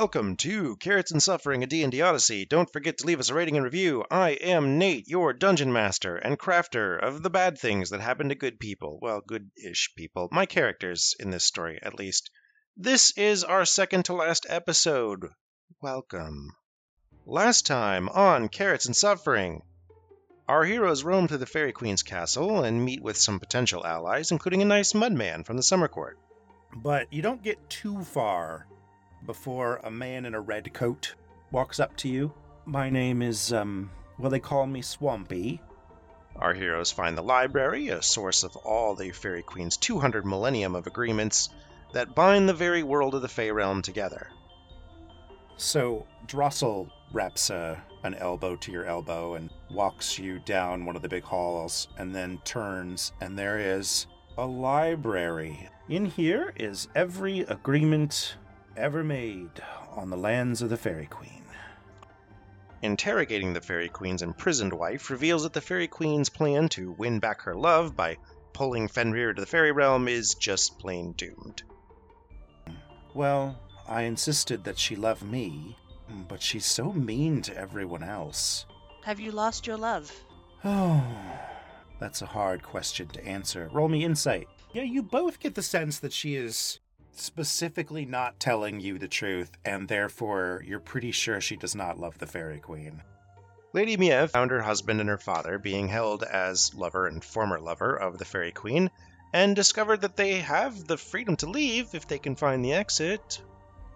welcome to Carrots and Suffering, a D&D Odyssey. Don't forget to leave us a rating and review. I am Nate, your dungeon master and crafter of the bad things that happen to good people. Well, good-ish people. My characters in this story, at least. This is our second to last episode. Welcome. Last time on Carrots and Suffering, our heroes roam through the Fairy Queen's castle and meet with some potential allies, including a nice mudman from the Summer Court. But you don't get too far before a man in a red coat walks up to you. My name is, um, well, they call me Swampy. Our heroes find the library, a source of all the Fairy Queen's 200 millennium of agreements that bind the very world of the Fey realm together. So Drossel wraps uh, an elbow to your elbow and walks you down one of the big halls and then turns, and there is a library. In here is every agreement ever made on the lands of the Fairy Queen. Interrogating the Fairy Queen's imprisoned wife reveals that the Fairy Queen's plan to win back her love by pulling Fenrir to the fairy realm is just plain doomed. Well, I insisted that she love me, but she's so mean to everyone else. Have you lost your love? Oh, that's a hard question to answer. Roll me insight. Yeah, you both get the sense that she is specifically not telling you the truth, and therefore you're pretty sure she does not love the Fairy Queen. Lady Miev found her husband and her father being held as lover and former lover of the Fairy Queen, and discovered that they have the freedom to leave if they can find the exit,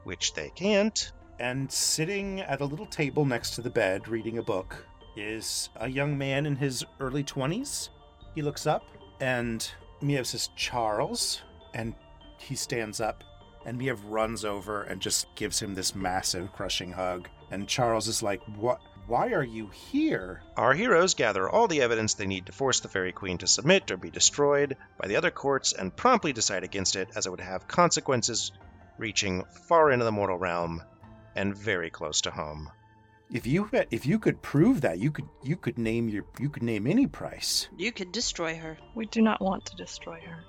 which they can't. And sitting at a little table next to the bed, reading a book, is a young man in his early 20s. He looks up, and Miev says, Charles, and he stands up, and Miev runs over and just gives him this massive, crushing hug. And Charles is like, What? Why are you here? Our heroes gather all the evidence they need to force the Fairy Queen to submit or be destroyed by the other courts and promptly decide against it, as it would have consequences reaching far into the mortal realm and very close to home. If you had, if you could prove that, you could you could name your you could name any price. You could destroy her. We do not want to destroy her.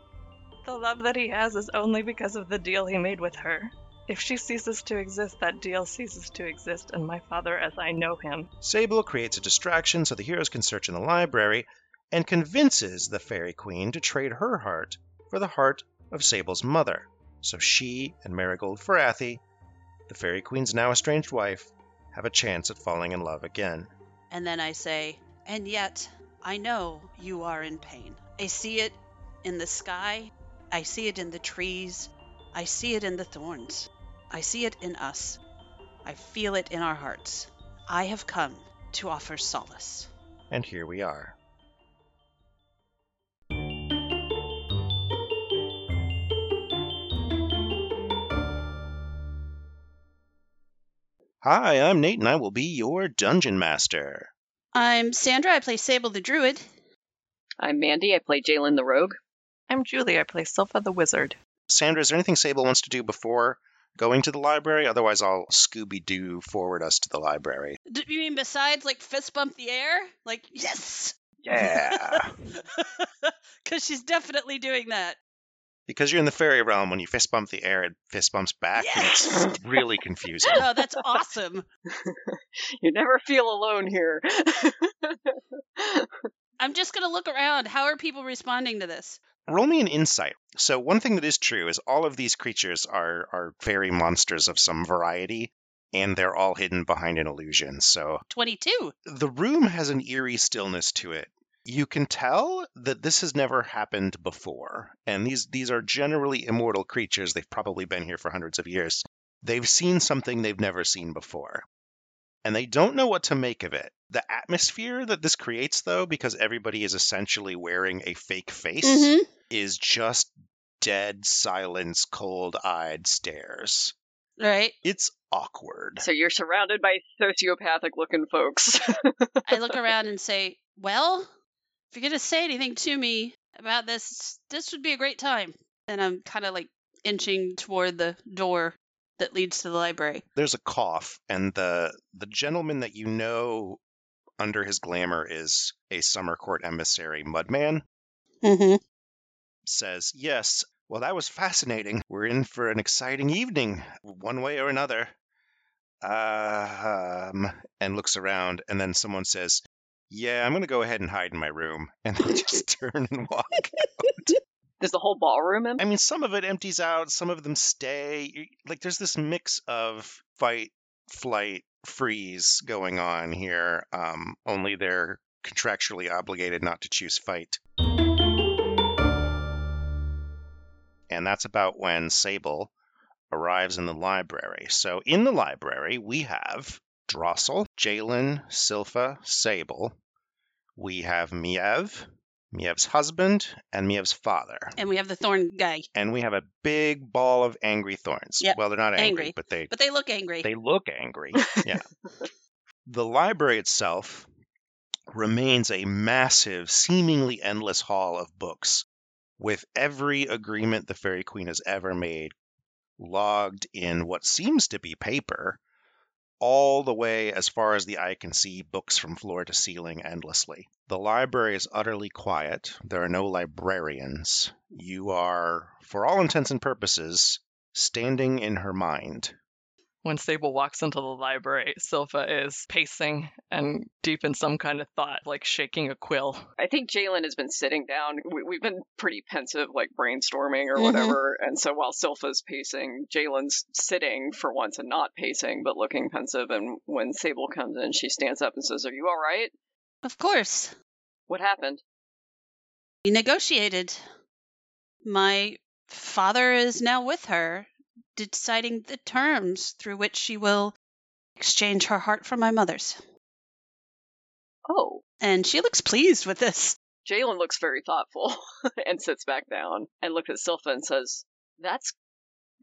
The love that he has is only because of the deal he made with her. If she ceases to exist, that deal ceases to exist, and my father, as I know him. Sable creates a distraction so the heroes can search in the library and convinces the Fairy Queen to trade her heart for the heart of Sable's mother. So she and Marigold Farathi, the Fairy Queen's now estranged wife, have a chance at falling in love again. And then I say, And yet, I know you are in pain. I see it in the sky. I see it in the trees. I see it in the thorns. I see it in us. I feel it in our hearts. I have come to offer solace. And here we are. Hi, I'm Nate, and I will be your dungeon master. I'm Sandra. I play Sable the Druid. I'm Mandy. I play Jalen the Rogue. I'm Julie. I play Silpha the Wizard. Sandra, is there anything Sable wants to do before going to the library? Otherwise, I'll Scooby Doo forward us to the library. Do you mean besides like fist bump the air? Like, yes! Yeah. Because she's definitely doing that. because you're in the fairy realm, when you fist bump the air, it fist bumps back, and Yes! it's really confusing. Oh, that's awesome. You never feel alone here. I'm just going to look around. How are people responding to this? Roll me an insight. So one thing that is true is all of these creatures are are fairy monsters of some variety, and they're all hidden behind an illusion. So 22. the room has an eerie stillness to it. You can tell that this has never happened before, and these these are generally immortal creatures. They've probably been here for hundreds of years. They've seen something they've never seen before, and they don't know what to make of it. The atmosphere that this creates, though, because everybody is essentially wearing a fake face, Mhm. is just dead silence, cold-eyed stares. Right. It's awkward. so you're surrounded by sociopathic looking folks. I look around and say, Well, if you're going to say anything to me about this, this would be a great time. And I'm kind of like inching toward the door that leads to the library. there's a cough and the the gentleman that you know under his glamour is a summer court emissary mudman Mm-hmm. says yes well that was fascinating we're in for an exciting evening one way or another uh, um, and looks around, and then someone says, "Yeah, I'm gonna go ahead and hide in my room," and they just turn and walk. Does the whole ballroom empty? I mean, some of it empties out, some of them stay. Like, there's this mix of fight, flight, freeze going on here. Um, only they're contractually obligated not to choose fight. And that's about when Sable arrives in the library. So, in the library, we have Drossel, Jalen, Silpha, Sable. We have Miev, Miev's husband, and Miev's father And we have the thorn guy, and we have a big ball of angry thorns. Yep, Well, they're not angry, angry. but they but they look angry. they look angry. Yeah. the library itself remains a massive, seemingly endless hall of books with every agreement the Fairy Queen has ever made logged in what seems to be paper all the way as far as the eye can see books from floor to ceiling endlessly. The library is utterly quiet. There are no librarians. You are, for all intents and purposes, standing in her mind. When Sable walks into the library, Silpha is pacing and deep in some kind of thought, like shaking a quill. I think Jalen has been sitting down. We, we've been pretty pensive, like brainstorming or Mhm. whatever. And so while Silpha's pacing, Jalen's sitting for once and not pacing, but looking pensive. And when Sable comes in, she stands up and says, Are you all right? of course. What happened? We negotiated. My father is now with her, deciding the terms through which she will exchange her heart for my mother's. Oh, And she looks pleased with this. Jalen looks very thoughtful and sits back down and looks at Silpha and says, That's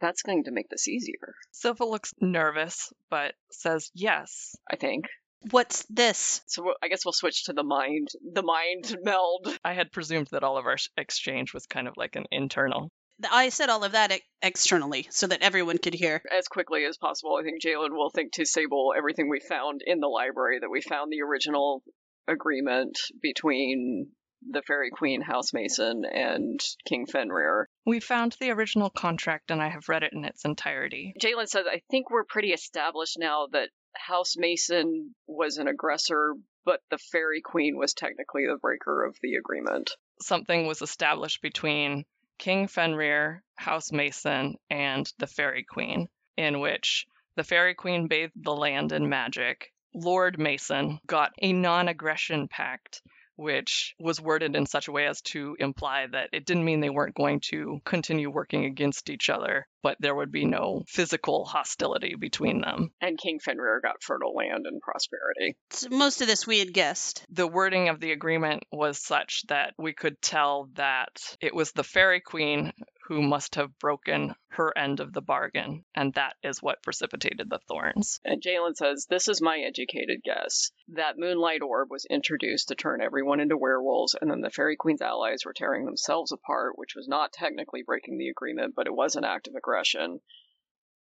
that's going to make this easier, Silpha looks nervous, but says yes. I think. What's this? So I guess we'll switch to the mind, the mind meld. I had presumed that all of our exchange was kind of like an internal. I said all of that ex- externally so that everyone could hear. as quickly as possible. I think Jalen will think to Sable everything we found in the library that we found the original agreement between the Fairy Queen House Mason and King Fenrir. We found the original contract and I have read it in its entirety. Jalen says, I think we're pretty established now that House Mason was an aggressor, but the Fairy Queen was technically the breaker of the agreement. Something was established between King Fenrir, House Mason, and the Fairy Queen, in which the Fairy Queen bathed the land in magic. Lord Mason got a non aggression pact, which was worded in such a way as to imply that it didn't mean they weren't going to continue working against each other, but there would be no physical hostility between them. And King Fenrir got fertile land and prosperity. So most of this we had guessed. the wording of the agreement was such that we could tell that it was the fairy queen who must have broken her end of the bargain, and that is what precipitated the thorns. And Jalen says, This is my educated guess. That moonlight orb was introduced to turn everyone into werewolves, and then the Fairy Queen's allies were tearing themselves apart, which was not technically breaking the agreement, but it was an act of aggression.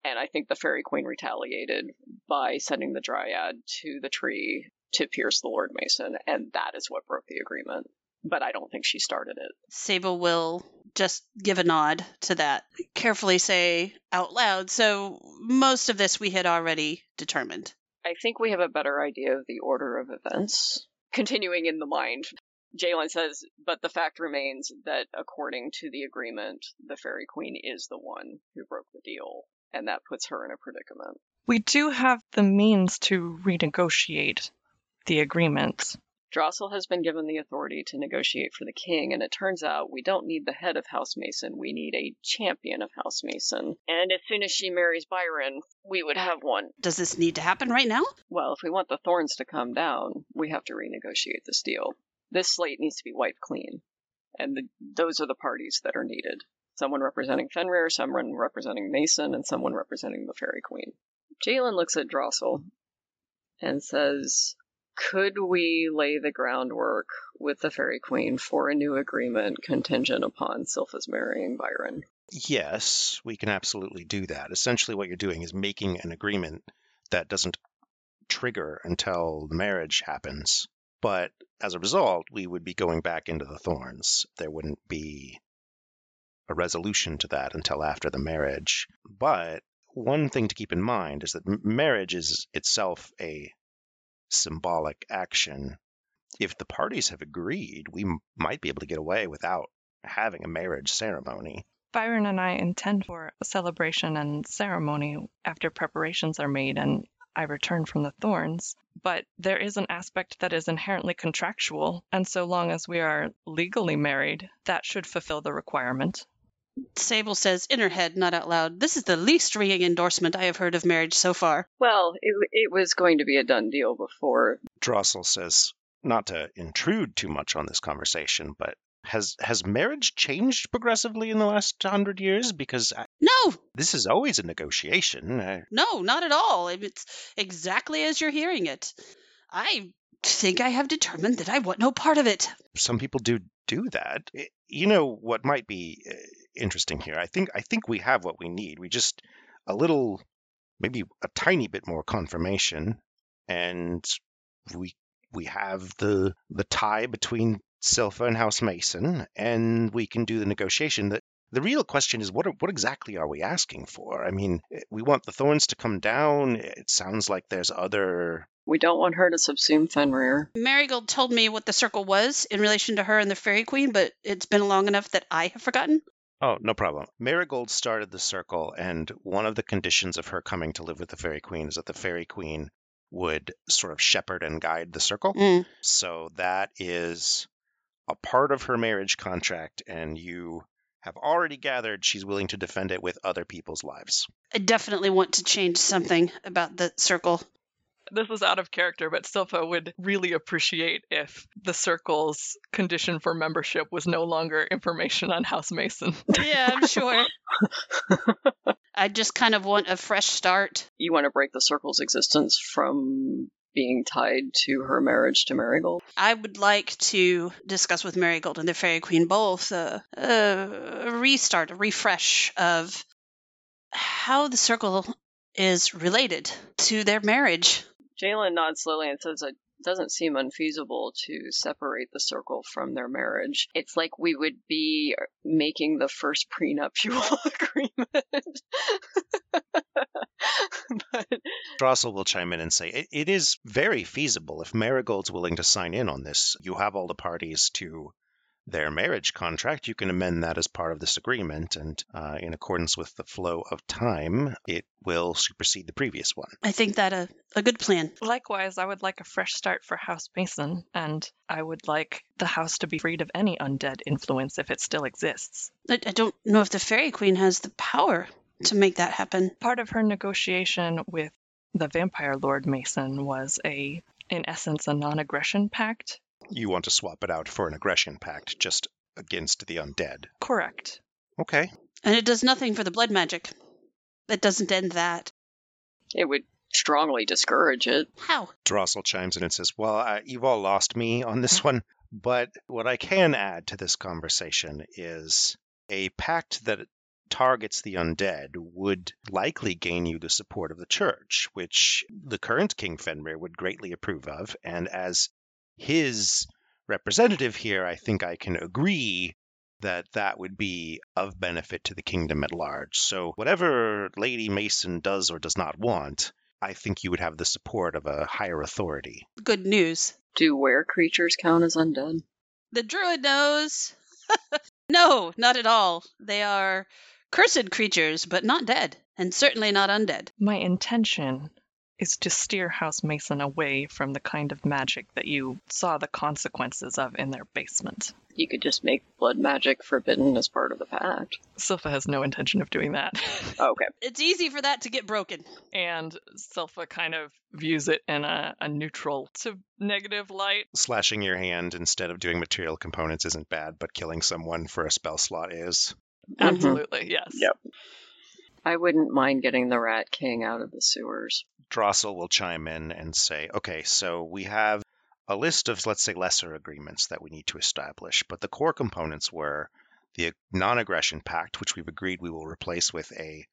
And I think the Fairy Queen retaliated by sending the Dryad to the tree to pierce the Lord Mason, and that is what broke the agreement. But I don't think she started it. Sable will just give a nod to that, carefully say out loud. So most of this we had already determined. I think we have a better idea of the order of events. Continuing in the mind, Jalen says, but the fact remains that according to the agreement, the Fairy Queen is the one who broke the deal, and that puts her in a predicament. We do have the means to renegotiate the agreement. Drossel has been given the authority to negotiate for the king, and it turns out we don't need the head of House Mason, we need a champion of House Mason. And as soon as she marries Byron, we would have one. Does this need to happen right now? Well, if we want the thorns to come down, we have to renegotiate this deal. This slate needs to be wiped clean, and the, those are the parties that are needed. Someone representing Fenrir, someone representing Mason, and someone representing the Fairy Queen. Jalen looks at Drossel and says, Could we lay the groundwork with the Fairy Queen for a new agreement contingent upon Silpha's marrying Byron? Yes, we can absolutely do that. Essentially, what you're doing is making an agreement that doesn't trigger until the marriage happens. But as a result, we would be going back into the thorns. There wouldn't be a resolution to that until after the marriage. But one thing to keep in mind is that marriage is itself a symbolic action. If the parties have agreed, we might be able to get away without having a marriage ceremony. Byron and I intend for a celebration and ceremony after preparations are made and I return from the thorns. But there is an aspect that is inherently contractual, and so long as we are legally married, that should fulfill the requirement. Sable says in her head, not out loud, This is the least ringing endorsement I have heard of marriage so far. Well, it, it was going to be a done deal before. Drossel says, not to intrude too much on this conversation, but has has marriage changed progressively in the last hundred years? Because I, No, this is always a negotiation. Uh, no, not at all. It's exactly as you're hearing it. I think I have determined that I want no part of it. some people do do that. You know what might be uh, interesting here? I think I think we have what we need. We just a little, maybe a tiny bit more confirmation, and we we have the the tie between Silpha and House Mason, and we can do the negotiation. The the real question is what are, what exactly are we asking for? I mean, eh, we want the thorns to come down. It sounds like there's other We don't want her to subsume Fenrir. Marigold told me what the circle was in relation to her and the Fairy Queen, but it's been long enough that I have forgotten. Oh, no problem. Marigold started the circle, and one of the conditions of her coming to live with the Fairy Queen is that the Fairy Queen would sort of shepherd and guide the circle. Mm. So that is a part of her marriage contract, and you have already gathered she's willing to defend it with other people's lives. I definitely want to change something about the circle. This is out of character, but Silpha would really appreciate if the circle's condition for membership was no longer information on House Mason. Yeah, I'm sure. I just kind of want a fresh start. You want to break the circle's existence from being tied to her marriage to Marigold? I would like to discuss with Marigold and the Fairy Queen both uh, a restart, a refresh of how the circle is related to their marriage. Jalen nods slowly and says it doesn't seem unfeasible to separate the circle from their marriage. It's like we would be making the first prenuptial agreement. but Drossel will chime in and say it, it is very feasible if Marigold's willing to sign in on this. You have all the parties to their marriage contract. You can amend that as part of this agreement, and uh, in accordance with the flow of time, it will supersede the previous one. I think that a, a good plan. Likewise, I would like a fresh start for House Mason, and I would like the house to be freed of any undead influence if it still exists. I, I don't know if the Fairy Queen has the power to make that happen. Part of her negotiation with the vampire Lord Mason was a, in essence, a non-aggression pact. You want to swap it out for an aggression pact just against the undead. Correct. Okay. And it does nothing for the blood magic. It doesn't end that. it would strongly discourage it. How? Drossel chimes in and says, Well, uh, you've all lost me on this one, but what I can add to this conversation is a pact that targets the undead would likely gain you the support of the church, which the current King Fenrir would greatly approve of. And as his representative here, I think I can agree that that would be of benefit to the kingdom at large. So, whatever Lady Mason does or does not want, I think you would have the support of a higher authority. Good news. Do were creatures count as undead? The druid knows. no, not at all. They are cursed creatures, but not dead, and certainly not undead. My intention is to steer House Mason away from the kind of magic that you saw the consequences of in their basement. You could just make blood magic forbidden as part of the pact. Silpha has no intention of doing that. Okay. It's easy for that to get broken. and Silpha kind of views it in a, a neutral to negative light. Slashing your hand instead of doing material components isn't bad, but killing someone for a spell slot is. Mhm. Absolutely, yes. Yep. I wouldn't mind getting the Rat King out of the sewers. Drossel will chime in and say, okay, so we have a list of, let's say, lesser agreements that we need to establish, but the core components were the non aggression pact, which we've agreed we will replace with a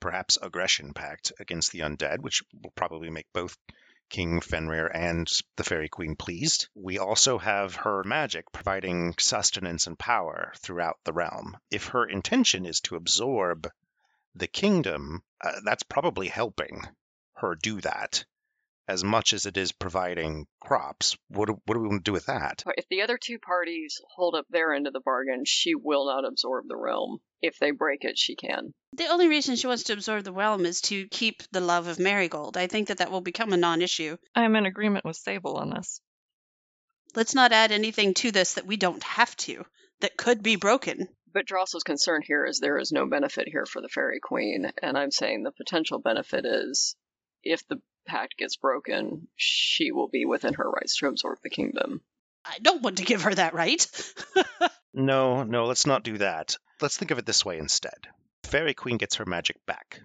perhaps aggression pact against the undead, which will probably make both King Fenrir and the Fairy Queen pleased. We also have her magic providing sustenance and power throughout the realm. If her intention is to absorb the kingdom, uh, that's probably helping her do that as much as it is providing crops. What do, what do we want to do with that? If the other two parties hold up their end of the bargain, she will not absorb the realm. If they break it, she can. The only reason she wants to absorb the realm is to keep the love of Marigold. I think that that will become a non issue. I'm in agreement with Sable on this. Let's not add anything to this that we don't have to, that could be broken. But Drossel's concern here is there is no benefit here for the Fairy Queen, and I'm saying the potential benefit is if the pact gets broken, she will be within her rights to absorb the kingdom. I don't want to give her that right. No, no, let's not do that. Let's think of it this way instead. Fairy Queen gets her magic back.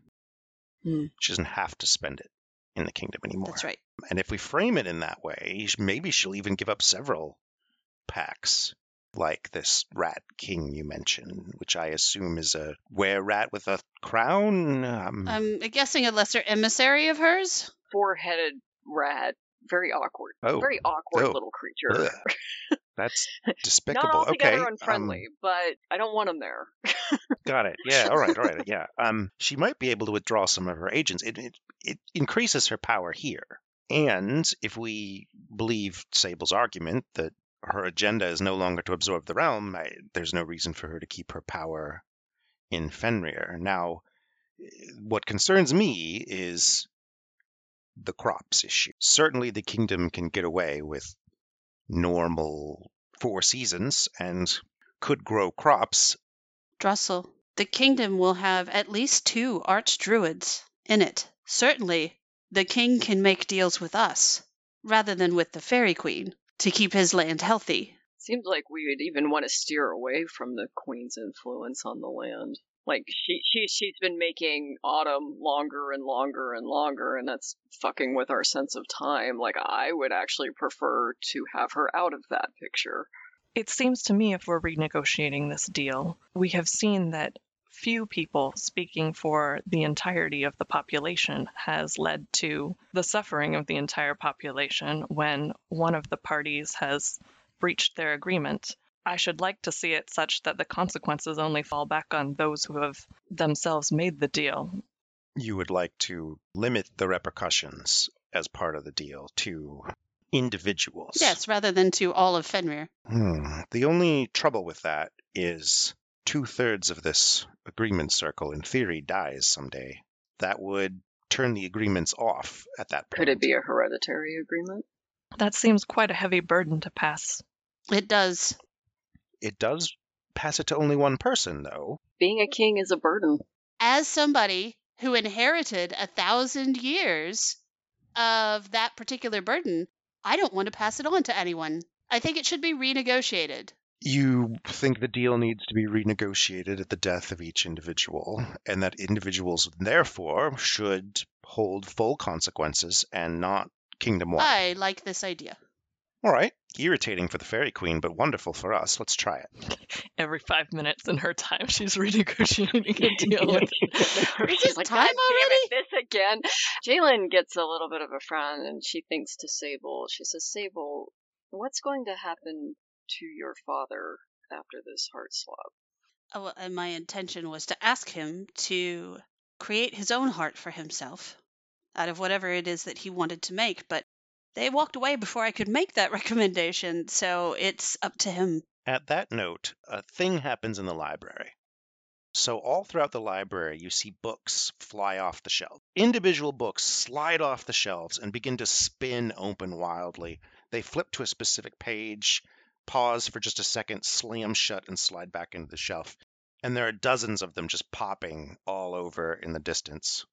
Hmm. She doesn't have to spend it in the kingdom anymore. That's right. And if we frame it in that way, maybe she'll even give up several packs, like this rat king you mentioned, which I assume is a were rat with a crown. Um, I'm guessing a lesser emissary of hers. Four headed rat, very awkward. Oh. Very awkward Oh. little creature. That's despicable. Not altogether okay, um, unfriendly, but I don't want him there. Got it. Yeah. All right. All right. Yeah. Um, she might be able to withdraw some of her agents. It it, it increases her power here. And if we believe Sable's argument that her agenda is no longer to absorb the realm, I, there's no reason for her to keep her power in Fenrir. Now, what concerns me is the crops issue. Certainly, the kingdom can get away with normal four seasons and could grow crops Drossel, the kingdom will have at least two archdruids in it. Certainly, the king can make deals with us, rather than with the fairy queen, to keep his land healthy. Seems like we would even want to steer away from the queen's influence on the land. Like she she she's been making autumn longer and longer and longer, and that's fucking with our sense of time. Like I would actually prefer to have her out of that picture. It seems to me if we're renegotiating this deal, we have seen that few people speaking for the entirety of the population has led to the suffering of the entire population when one of the parties has breached their agreement. I should like to see it such that the consequences only fall back on those who have themselves made the deal. you would like to limit the repercussions as part of the deal to individuals. Yes, rather than to all of Fenrir. Hmm. The only trouble with that is two thirds of this agreement circle, in theory, dies someday. That would turn the agreements off at that point. Could it be a hereditary agreement? That seems quite a heavy burden to pass. It does. It does pass it to only one person, though. Being a king is a burden. As somebody who inherited a thousand years of that particular burden, I don't want to pass it on to anyone. I think it should be renegotiated. You think the deal needs to be renegotiated at the death of each individual, and that individuals, therefore, should hold full consequences and not kingdom wide. I like this idea. All right. Irritating for the Fairy Queen, but wonderful for us. Let's try it. Every five minutes in her time, she's renegotiating a deal with Is She's it like, time "God damn it, this again. Jalen gets a little bit of a frown and she thinks to Sable. She says, Sable, what's going to happen to your father after this heart swab? Oh, well, and my intention was to ask him to create his own heart for himself out of whatever it is that he wanted to make, but they walked away before I could make that recommendation, so it's up to him. At that note, a thing happens in the library. So, all throughout the library, you see books fly off the shelf. Individual books slide off the shelves and begin to spin open wildly. They flip to a specific page, pause for just a second, slam shut, and slide back into the shelf. And there are dozens of them just popping all over in the distance.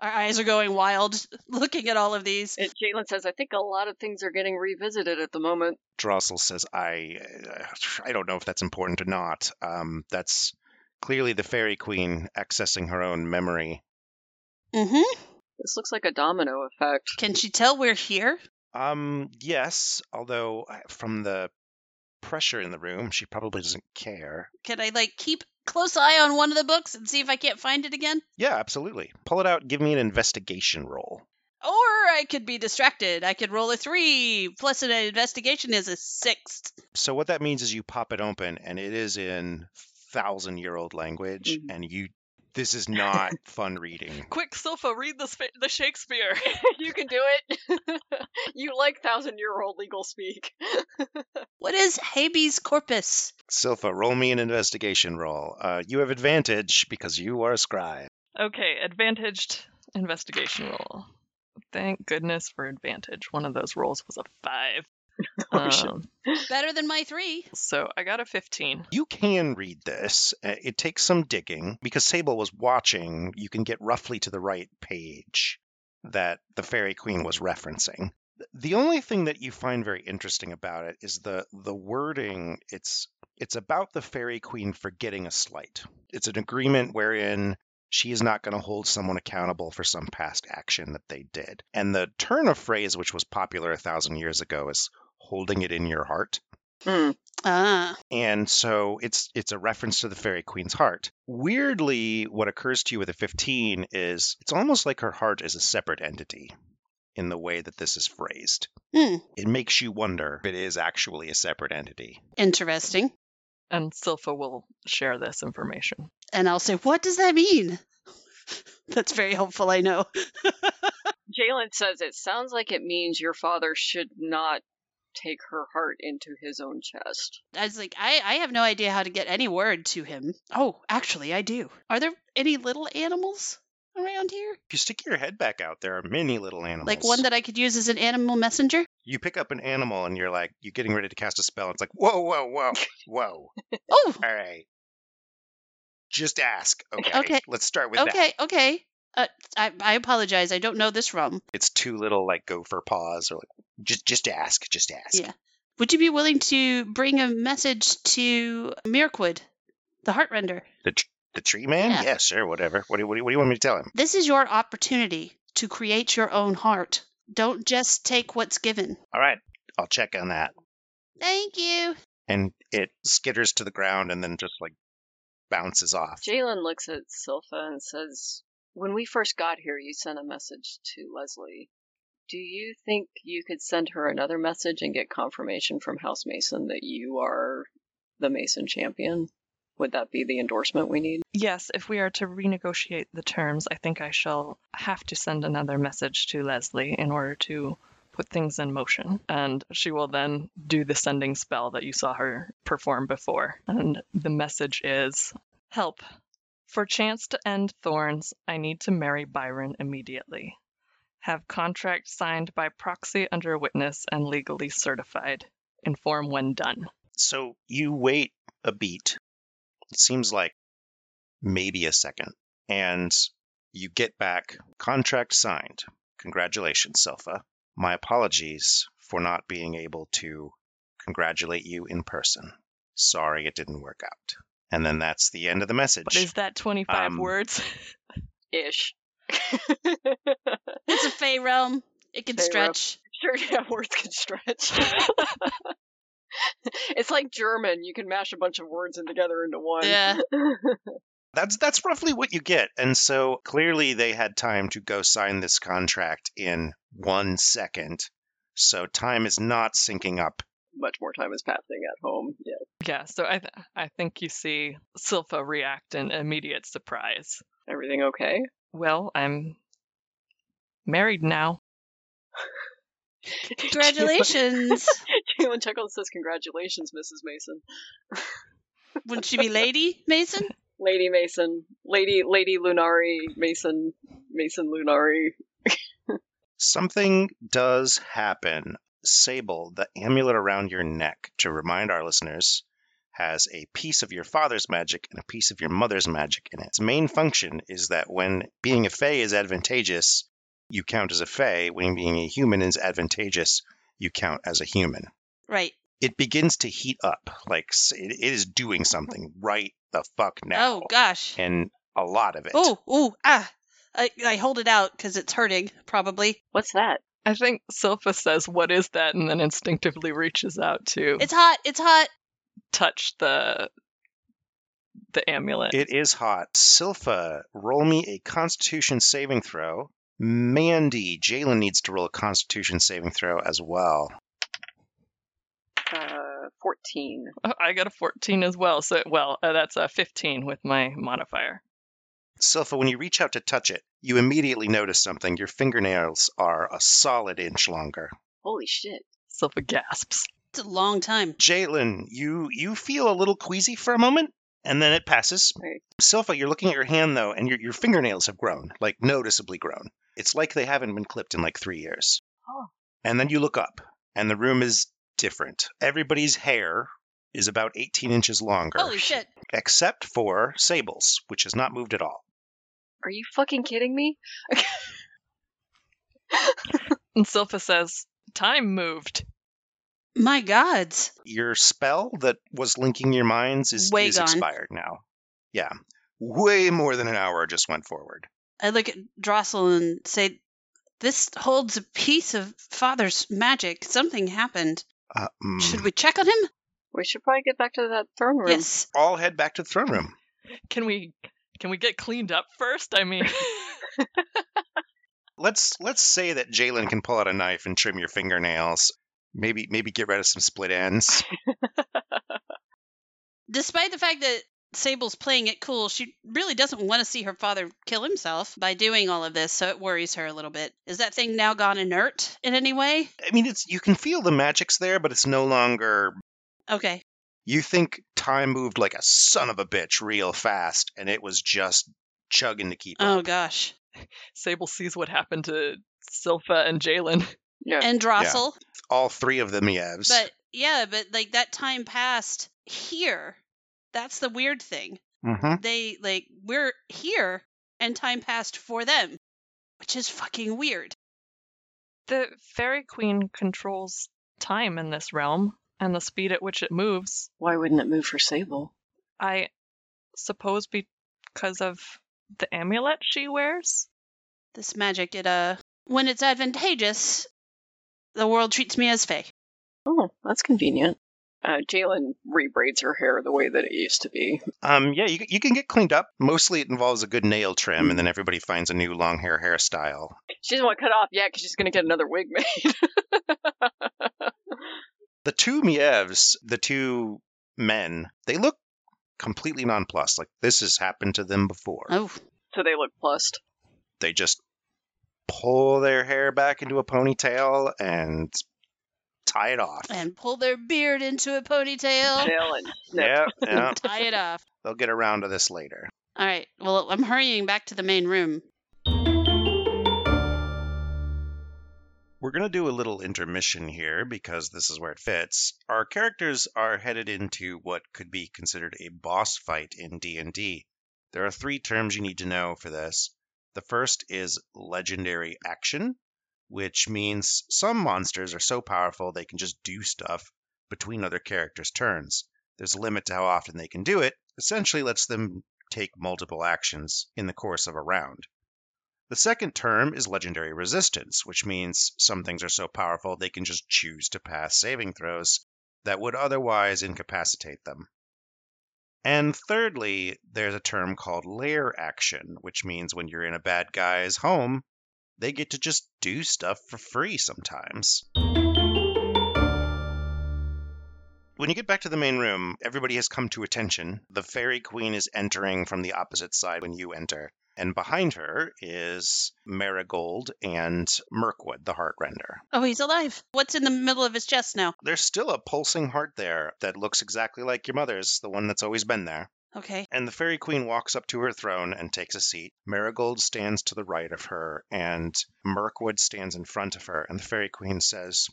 Our eyes are going wild looking at all of these. And Jalen says, I think a lot of things are getting revisited at the moment. Drossel says, I, uh, I don't know if that's important or not. Um, that's clearly the Fairy Queen accessing her own memory. Mm-hmm. This looks like a domino effect. Can she tell we're here? Um, yes, although uh, from the pressure in the room, she probably doesn't care. Can I like keep close eye on one of the books and see if I can't find it again? Yeah, absolutely. Pull it out, give me an investigation roll. Or I could be distracted. I could roll a three, plus an investigation is a six. So what that means is you pop it open and it is in thousand year old language Mhm. and you This is not fun reading. Quick, Silpha, read the sp- the Shakespeare. you can do it. you like thousand year old legal speak. What is habeas corpus? Silpha, roll me an investigation roll. Uh, you have advantage because you are a scribe. okay, advantaged investigation roll. Thank goodness for advantage. One of those rolls was a five. Oh. Um, Better than my three. so I got a 15. You can read this. Uh, It takes some digging. Because Sable was watching, you can get roughly to the right page that the Fairy Queen was referencing. The only thing that you find very interesting about it is the the wording. It's it's about the Fairy Queen forgetting a slight. It's an agreement wherein she is not going to hold someone accountable for some past action that they did. And the turn of phrase, which was popular a thousand years ago, is holding it in your heart. Hmm. Ah. And so it's it's a reference to the fairy queen's heart. Weirdly, what occurs to you with a 15 is it's almost like her heart is a separate entity in the way that this is phrased. Hmm. It makes you wonder if it is actually a separate entity. Interesting. And Silpha will share this information. And I'll say, what does that mean? That's very helpful, I know. Jalen says it sounds like it means your father should not take her heart into his own chest. I was like, I, I have no idea how to get any word to him. Oh, actually, I do. Are there any little animals around here? If you stick your head back out, there are many little animals. Like one that I could use as an animal messenger? you pick up an animal and you're like, you're getting ready to cast a spell. It's like, whoa, whoa, whoa, whoa. Oh, All right. Just ask. Okay. Okay. Let's start with that. okay, okay. Uh, I, I apologize. I don't know this rum. It's two little like gopher paws or like just just ask, just ask. Yeah. Would you be willing to bring a message to Mirkwood, the Heartrender? The tr- the tree man? Yeah. Yeah, sure, whatever. What do, what, do, what do you want me to tell him? This is your opportunity to create your own heart. Don't just take what's given. All right, I'll check on that. Thank you. And it skitters to the ground and then just like bounces off. Jalen looks at Silpha and says, When we first got here, you sent a message to Leslie. Do you think you could send her another message and get confirmation from House Mason that you are the Mason champion? Would that be the endorsement we need? Yes, if we are to renegotiate the terms, I think I shall have to send another message to Leslie in order to put things in motion. And she will then do the sending spell that you saw her perform before. And the message is Help. For chance to end thorns, I need to marry Byron immediately. Have contract signed by proxy under witness and legally certified. Inform when done. So you wait a beat. It seems like maybe a second. And you get back contract signed. Congratulations, Silpha. My apologies for not being able to congratulate you in person. Sorry it didn't work out. And then that's the end of the message. But is that 25 Um, words? Ish. It's a Fey realm. It can Fey realm. stretch. Sure, yeah, words can stretch. it's like German. You can mash a bunch of words in together into one. Yeah. That's that's roughly what you get. And so clearly they had time to go sign this contract in one second. So time is not syncing up. Much more time is passing at home. Yeah. Yeah, so I th- I think you see Silpha react in immediate surprise. Everything okay? Well, I'm married now. Congratulations. Jalen chuckles says, Congratulations, Mrs. Mason. Wouldn't she be Lady Mason? Lady Mason. Lady Lady Lunari Mason Mason Lunari. Something does happen. Sable, the amulet around your neck, to remind our listeners, has a piece of your father's magic and a piece of your mother's magic in it. Its main function is that when being a Fey is advantageous, you count as a Fey. When being a human is advantageous, you count as a human. Right. It begins to heat up, like it, it is doing something right the fuck now. Oh gosh. And a lot of it. Oh, oh, ah. I, I hold it out because it's hurting, probably. What's that? I think Silpha says, "What is that?" and then instinctively reaches out to It's hot. It's hot. Touch the the amulet. It is hot. Silpha, roll me a Constitution saving throw. Mandy, Jalen needs to roll a Constitution saving throw as well. Uh, 14. Oh, I got a 14 as well. So well, uh, that's a 15 with my modifier. Silpha, when you reach out to touch it, you immediately notice something. Your fingernails are a solid inch longer. Holy shit. Silpha gasps. It's a long time. Jalen, you you feel a little queasy for a moment, and then it passes. Right. Silpha, you're looking at your hand though, and your your fingernails have grown, like noticeably grown. It's like they haven't been clipped in like three years. Oh. And then you look up, and the room is different. Everybody's hair is about 18 inches longer, Holy shit. except for Sable's, which has not moved at all. Are you fucking kidding me? And Silpha says, Time moved. My gods. Your spell that was linking your minds is, Way is gone. expired now. Yeah. Way more than an hour just went forward. I look at Drossel and say, This holds a piece of Father's magic. Something happened. Uh, mm. Should we check on him? We should probably get back to that throne room. Yes. all head back to the throne room. Can we can we get cleaned up first? I mean, Let's let's say that Jalen can pull out a knife and trim your fingernails. Maybe maybe get rid of some split ends. Despite the fact that Sable's playing it cool, she really doesn't want to see her father kill himself by doing all of this, so it worries her a little bit. Is that thing now gone inert in any way? I mean, it's you can feel the magic's there, but it's no longer. Okay. You think time moved like a son of a bitch real fast, and it was just chugging to keep Oh up. gosh. Sable sees what happened to Silpha and Jalen. Yeah. And Drossel. All three of the Mievs. But yeah, but like that time passed here. That's the weird thing. hmm They like we're here and time passed for them, which is fucking weird. The Fairy Queen controls time in this realm and the speed at which it moves. Why wouldn't it move for Sable? I suppose because of the amulet she wears. This magic it uh when it's advantageous, the world treats me as Fae. Oh, that's convenient. Uh, Jalen rebraids her hair the way that it used to be. Um, yeah, you, you can get cleaned up. Mostly it involves a good nail trim, and then everybody finds a new long hair hairstyle. She doesn't want to cut off yet because she's going to get another wig made. The two Mievs, the two men, they look completely nonplussed. Like this has happened to them before. Oh, so they look plussed. They just pull their hair back into a ponytail and tie it off. and pull their beard into a ponytail. Jalen. snip. Yeah, yeah. Tie it off. They'll get around to this later. All right. Well, I'm hurrying back to the main room. We're going to do a little intermission here because this is where it fits. Our characters are headed into what could be considered a boss fight in D&D. There are 3 terms you need to know for this. The first is legendary action, which means some monsters are so powerful they can just do stuff between other characters' turns. There's a limit to how often they can do it, essentially lets them take multiple actions in the course of a round. The second term is legendary resistance, which means some things are so powerful they can just choose to pass saving throws that would otherwise incapacitate them. And thirdly, there's a term called lair action, which means when you're in a bad guy's home, they get to just do stuff for free sometimes. When you get back to the main room, everybody has come to attention. The Fairy Queen is entering from the opposite side when you enter. And behind her is Marigold and Mirkwood, the Heartrender. Oh, he's alive. What's in the middle of his chest now? There's still a pulsing heart there that looks exactly like your mother's, the one that's always been there. Okay. And the Fairy Queen walks up to her throne and takes a seat. Marigold stands to the right of her, and Mirkwood stands in front of her. And the Fairy Queen says,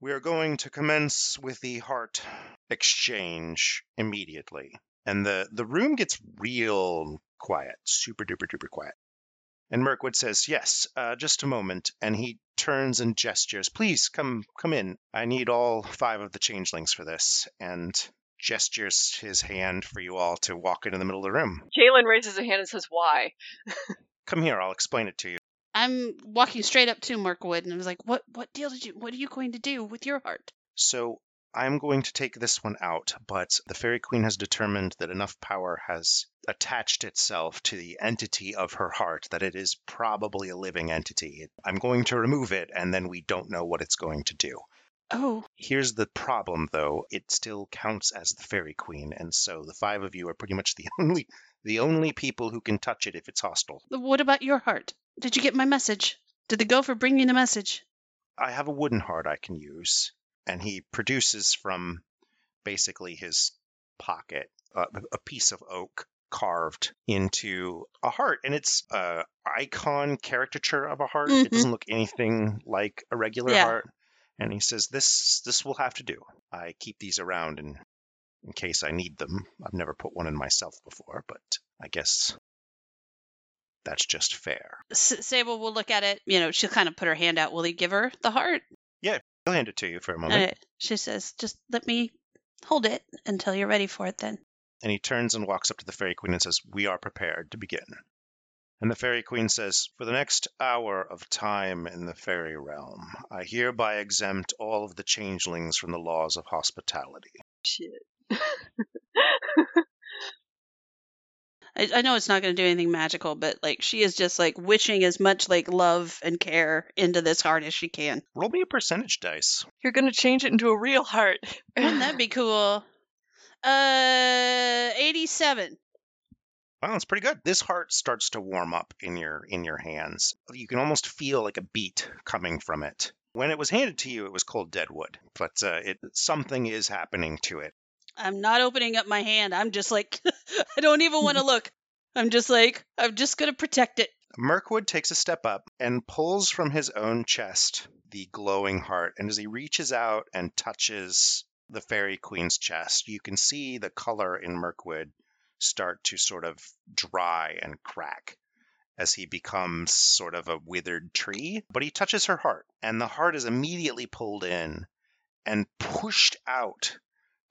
We are going to commence with the heart exchange immediately. And the, the room gets real quiet, super duper duper quiet. And Mirkwood says, Yes, uh, just a moment. And he turns and gestures, Please come come in. I need all five of the changelings for this. And gestures his hand for you all to walk into the middle of the room. Jalen raises a hand and says, Why? Come here, I'll explain it to you. I'm walking straight up to Mirkwood and I was like, "What? What deal did you? What are you going to do with your heart?" So I'm going to take this one out, but the Fairy Queen has determined that enough power has attached itself to the entity of her heart that it is probably a living entity. I'm going to remove it, and then we don't know what it's going to do. Oh, Here's the problem, though. It still counts as the Fairy Queen, and so the five of you are pretty much the only the only people who can touch it if it's hostile. What about your heart? Did you get my message? Did the gopher bring you the message? I have a wooden heart I can use. And he produces from basically his pocket uh, a piece of oak carved into a heart. And it's a icon caricature of a heart. It Mhm. doesn't look anything like a regular Yeah. heart. And he says, "This this will have to do. I keep these around in in case I need them. I've never put one in myself before, but I guess that's just fair." S- Sable will look at it. You know, she'll kind of put her hand out. Will he give her the heart? I'll hand it to you for a moment. Uh, she says, just let me hold it until you're ready for it then. and he turns and walks up to the Fairy Queen and says, We are prepared to begin. And the Fairy Queen says, For the next hour of time in the fairy realm, I hereby exempt all of the changelings from the laws of hospitality. Shit. I, I know it's not going to do anything magical, but like she is just like wishing as much like love and care into this heart as she can. Roll me a percentage dice. You're gonna change it into a real heart. Wouldn't that be cool? Uh, 87. Wow, that's pretty good. This heart starts to warm up in your in your hands. You can almost feel like a beat coming from it. When it was handed to you, it was cold dead wood, but uh, it something is happening to it. I'm not opening up my hand. I'm just like, I don't even want to look. I'm just like, I'm just going to protect it. Mirkwood takes a step up and pulls from his own chest the glowing heart. And as he reaches out and touches the Fairy Queen's chest, you can see the color in Mirkwood start to sort of dry and crack as he becomes sort of a withered tree. But he touches her heart, and the heart is immediately pulled in and pushed out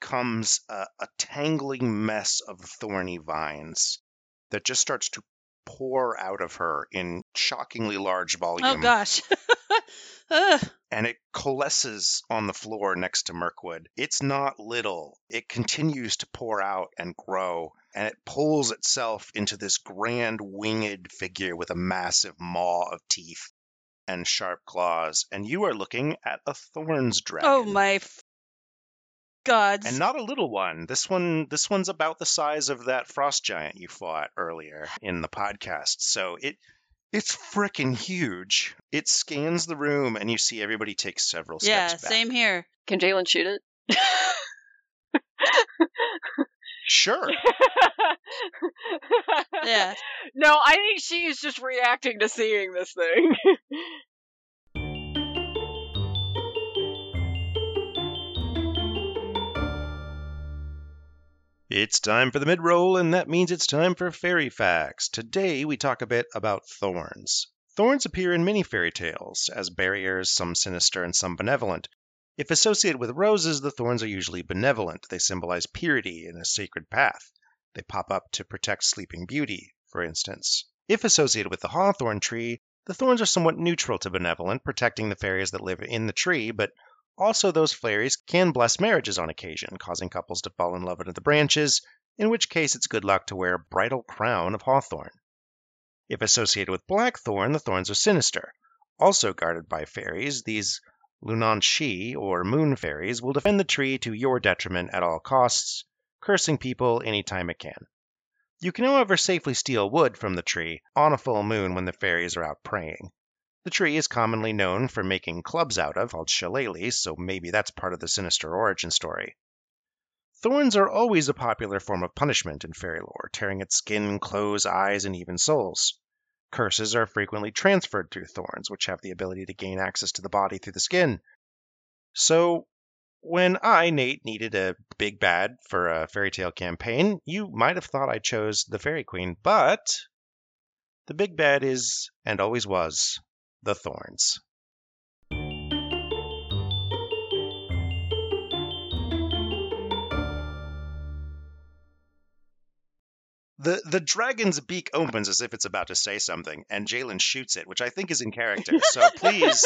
comes a, a tangling mess of thorny vines that just starts to pour out of her in shockingly large oh, volume. Oh gosh. And it coalesces on the floor next to Mirkwood. It's not little. It continues to pour out and grow, and it pulls itself into this grand winged figure with a massive maw of teeth and sharp claws. And you are looking at a thorns oh, dragon. oh my gods. And not a little one. This one this one's about the size of that frost giant you fought earlier in the podcast. So it it's freaking huge. It scans the room and you see everybody take several yeah, steps. Yeah, same here. Can Jalen shoot it? Sure. Yeah. No, I think she is just reacting to seeing this thing. It's time for the mid roll, and that means it's time for fairy facts. Today we talk a bit about thorns. Thorns appear in many fairy tales as barriers, some sinister and some benevolent. If associated with roses, the thorns are usually benevolent. They symbolize purity and a sacred path. They pop up to protect sleeping beauty, for instance. If associated with the hawthorn tree, the thorns are somewhat neutral to benevolent, protecting the fairies that live in the tree, but also, those fairies can bless marriages on occasion, causing couples to fall in love under the branches, in which case it's good luck to wear a bridal crown of hawthorn. If associated with blackthorn, the thorns are sinister. Also guarded by fairies, these Lunantishee, or moon fairies, will defend the tree to your detriment at all costs, cursing people any time it can. You can, however, safely steal wood from the tree on a full moon when the fairies are out praying. The tree is commonly known for making clubs out of, called shillelagh, so maybe that's part of the sinister origin story. Thorns are always a popular form of punishment in fairy lore, tearing at skin, clothes, eyes, and even souls. Curses are frequently transferred through thorns, which have the ability to gain access to the body through the skin. So, when I, Nate, needed a big bad for a fairy tale campaign, you might have thought I chose the Fairy Queen, but the big bad is, and always was, the thorns. The the dragon's beak opens as if it's about to say something, and Jalen shoots it, which I think is in character. So please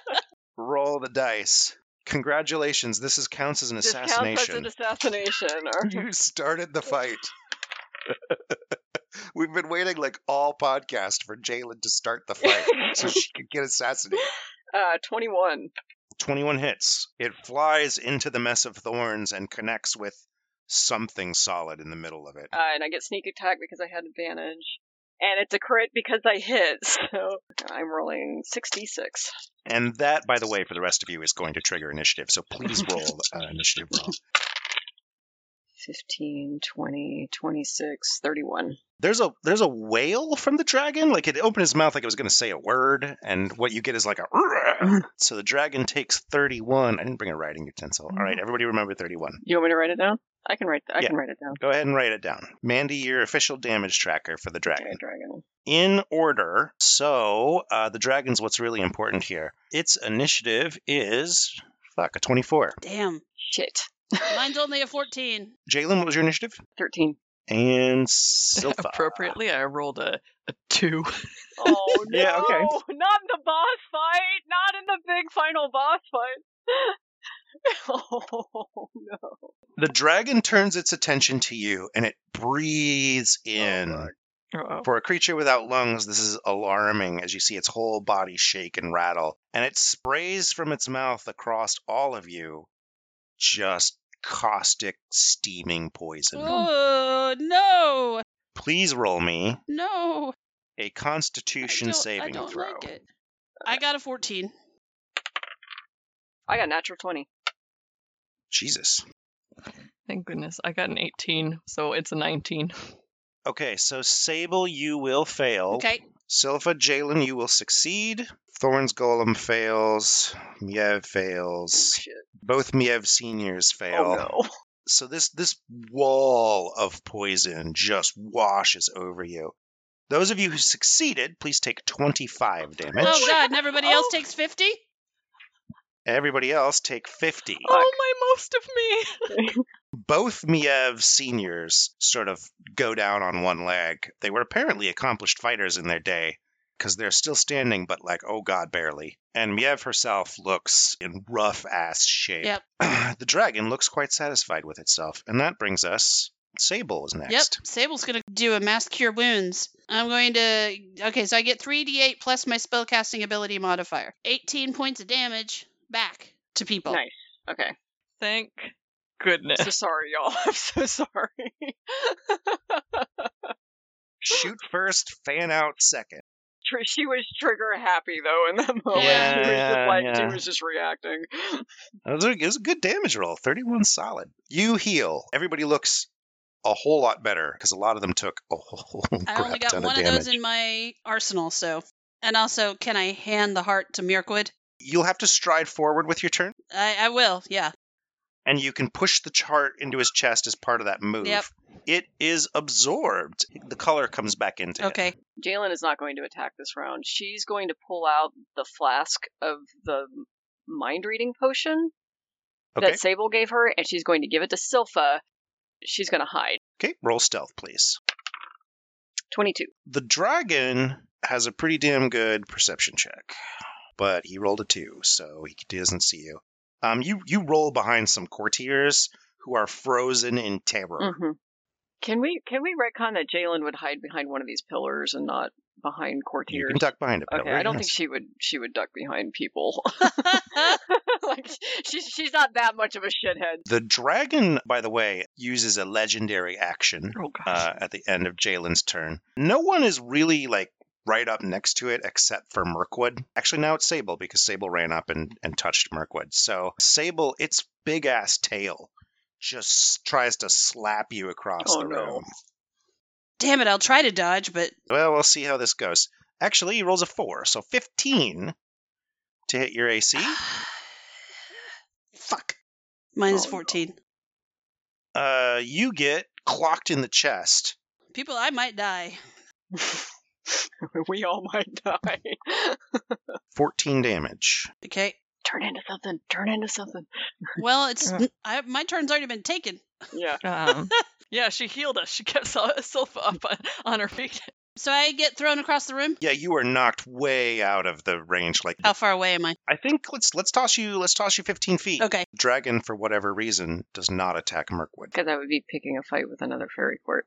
roll the dice. Congratulations, this is counts as an This counts as assassination. an assassination. Or... You started the fight. We've been waiting like all podcast for Jalen to start the fight so she could get assassinated. Uh, 21. 21 hits. It flies into the mess of thorns and connects with something solid in the middle of it. Uh, and I get sneak attack because I had advantage. And it's a crit because I hit, so I'm rolling 66. And that, by the way, for the rest of you, is going to trigger initiative. So please roll uh, initiative roll. 15, 20, 26, 31. There's a there's a wail from the dragon. Like it opened his mouth like it was going to say a word, and what you get is like a. so the dragon takes 31. I didn't bring a writing utensil. All right, everybody remember 31. You want me to write it down? I can write. I Yeah. can write it down. Go ahead and write it down. Mandy, your official damage tracker for the dragon. Okay, dragon. in order. So uh, the dragon's what's really important here. Its initiative is fuck a 24. Damn. Shit. Mine's only a 14. Jalen, what was your initiative? 13. And Silpha. Appropriately, I rolled a, a two. Oh no! Yeah, okay. Not in the boss fight. Not in the big final boss fight. oh no! The dragon turns its attention to you and it breathes in. Oh, God. Uh-oh. For a creature without lungs, this is alarming as you see its whole body shake and rattle, and it sprays from its mouth across all of you just caustic, steaming poison. Oh, no. Please roll me No. a I constitution don't- saving I don't throw. like it. I got a 14. I got natural 20. Jesus. Thank goodness. I got an 18, so it's a 19. Okay, so Sable, you will fail. Okay. Silpha, Jalen, you will succeed. Thorns Golem fails. Miev fails. Oh, shit. Both Miev seniors oh, fail. Oh no! So this this wall of poison just washes over you. Those of you who succeeded, please take 25 damage. Oh, God. And everybody else Oh. takes 50? Everybody else take 50. Oh, my most of me! Both Miev seniors sort of go down on one leg. They were apparently accomplished fighters in their day because they're still standing, but like, oh god, barely. And Miev herself looks in rough ass shape. Yep. the dragon looks quite satisfied with itself. And that brings us. Sable is next. Yep. Sable's going to do a mass cure wounds. I'm going to. Okay, so I get 3d8 plus my spellcasting ability modifier. 18 points of damage back to people. Nice. Okay. Thank goodness. So sorry, y'all. I'm so sorry. Shoot first, fan out second. Tr- she was trigger happy though in that moment. Yeah, she was yeah, just like she was just reacting. That was a, it was a good damage roll. 31 solid. You heal. Everybody looks a whole lot better because a lot of them took a whole I only got ton one of of those in my arsenal, so. And also, can I hand the heart to Mirkwood? You'll have to stride forward with your turn, I, I will, yeah. And you can push the chart into his chest as part of that move. Yep. It is absorbed. The color comes back into it. Okay. Jalen is not going to attack this round. She's going to pull out the flask of the mind reading potion Okay. that Sable gave her, and she's going to give it to Silpha. She's going to hide. Okay. Roll stealth, please. 22. The dragon has a pretty damn good perception check, but he rolled a two, so he doesn't see you. Um, you you roll behind some courtiers who are frozen in terror. hmm Can we can we retcon that Jalen would hide behind one of these pillars and not behind courtiers? You courtiers? can duck behind a pillar. Okay, I don't yes. think she would. She would duck behind people. like she's she's not that much of a shithead. The dragon, by the way, uses a legendary action Oh uh, at the end of Jalen's turn. No one is really like right up next to it except for Mirkwood. Actually, now it's Sable because Sable ran up and, and touched Mirkwood. So Sable, its big ass tail just tries to slap you across Oh, the no. room. Damn it, I'll try to dodge, but Well, we'll see how this goes. Actually, he rolls a four, so 15 to hit your AC. fuck. Minus Oh, no. 14. Uh, you get clocked in the chest. People, I might die. we all might die. 14 damage. Okay. Turn into something. Turn into something. Well, it's I, my turn's already been taken. Yeah. Um, yeah, she healed us. She kept herself up on, on her feet. So I get thrown across the room. Yeah, you are knocked way out of the range. Like How far away am I? I think let's let's toss you let's toss you 15 feet. Okay. Dragon, for whatever reason, does not attack Mirkwood. Because I would be picking a fight with another fairy court.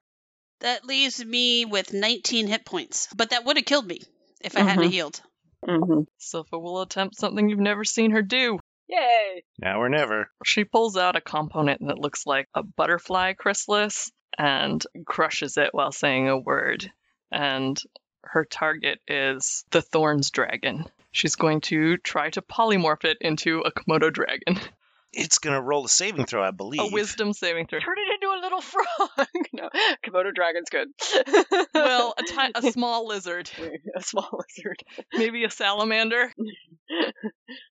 That leaves me with 19 hit points. But that would have killed me if I hadn't Mhm. healed. Mm-hmm. Silpha will attempt something you've never seen her do. Yay! Now or never. She pulls out a component that looks like a butterfly chrysalis and crushes it while saying a word. And her target is the Thorns Dragon. She's going to try to polymorph it into a Komodo dragon. It's going to roll a saving throw, I believe. A wisdom saving throw. Turn it into a little frog. no, Komodo dragon's good. Well, a, ti- a small lizard. a small lizard. Maybe a salamander.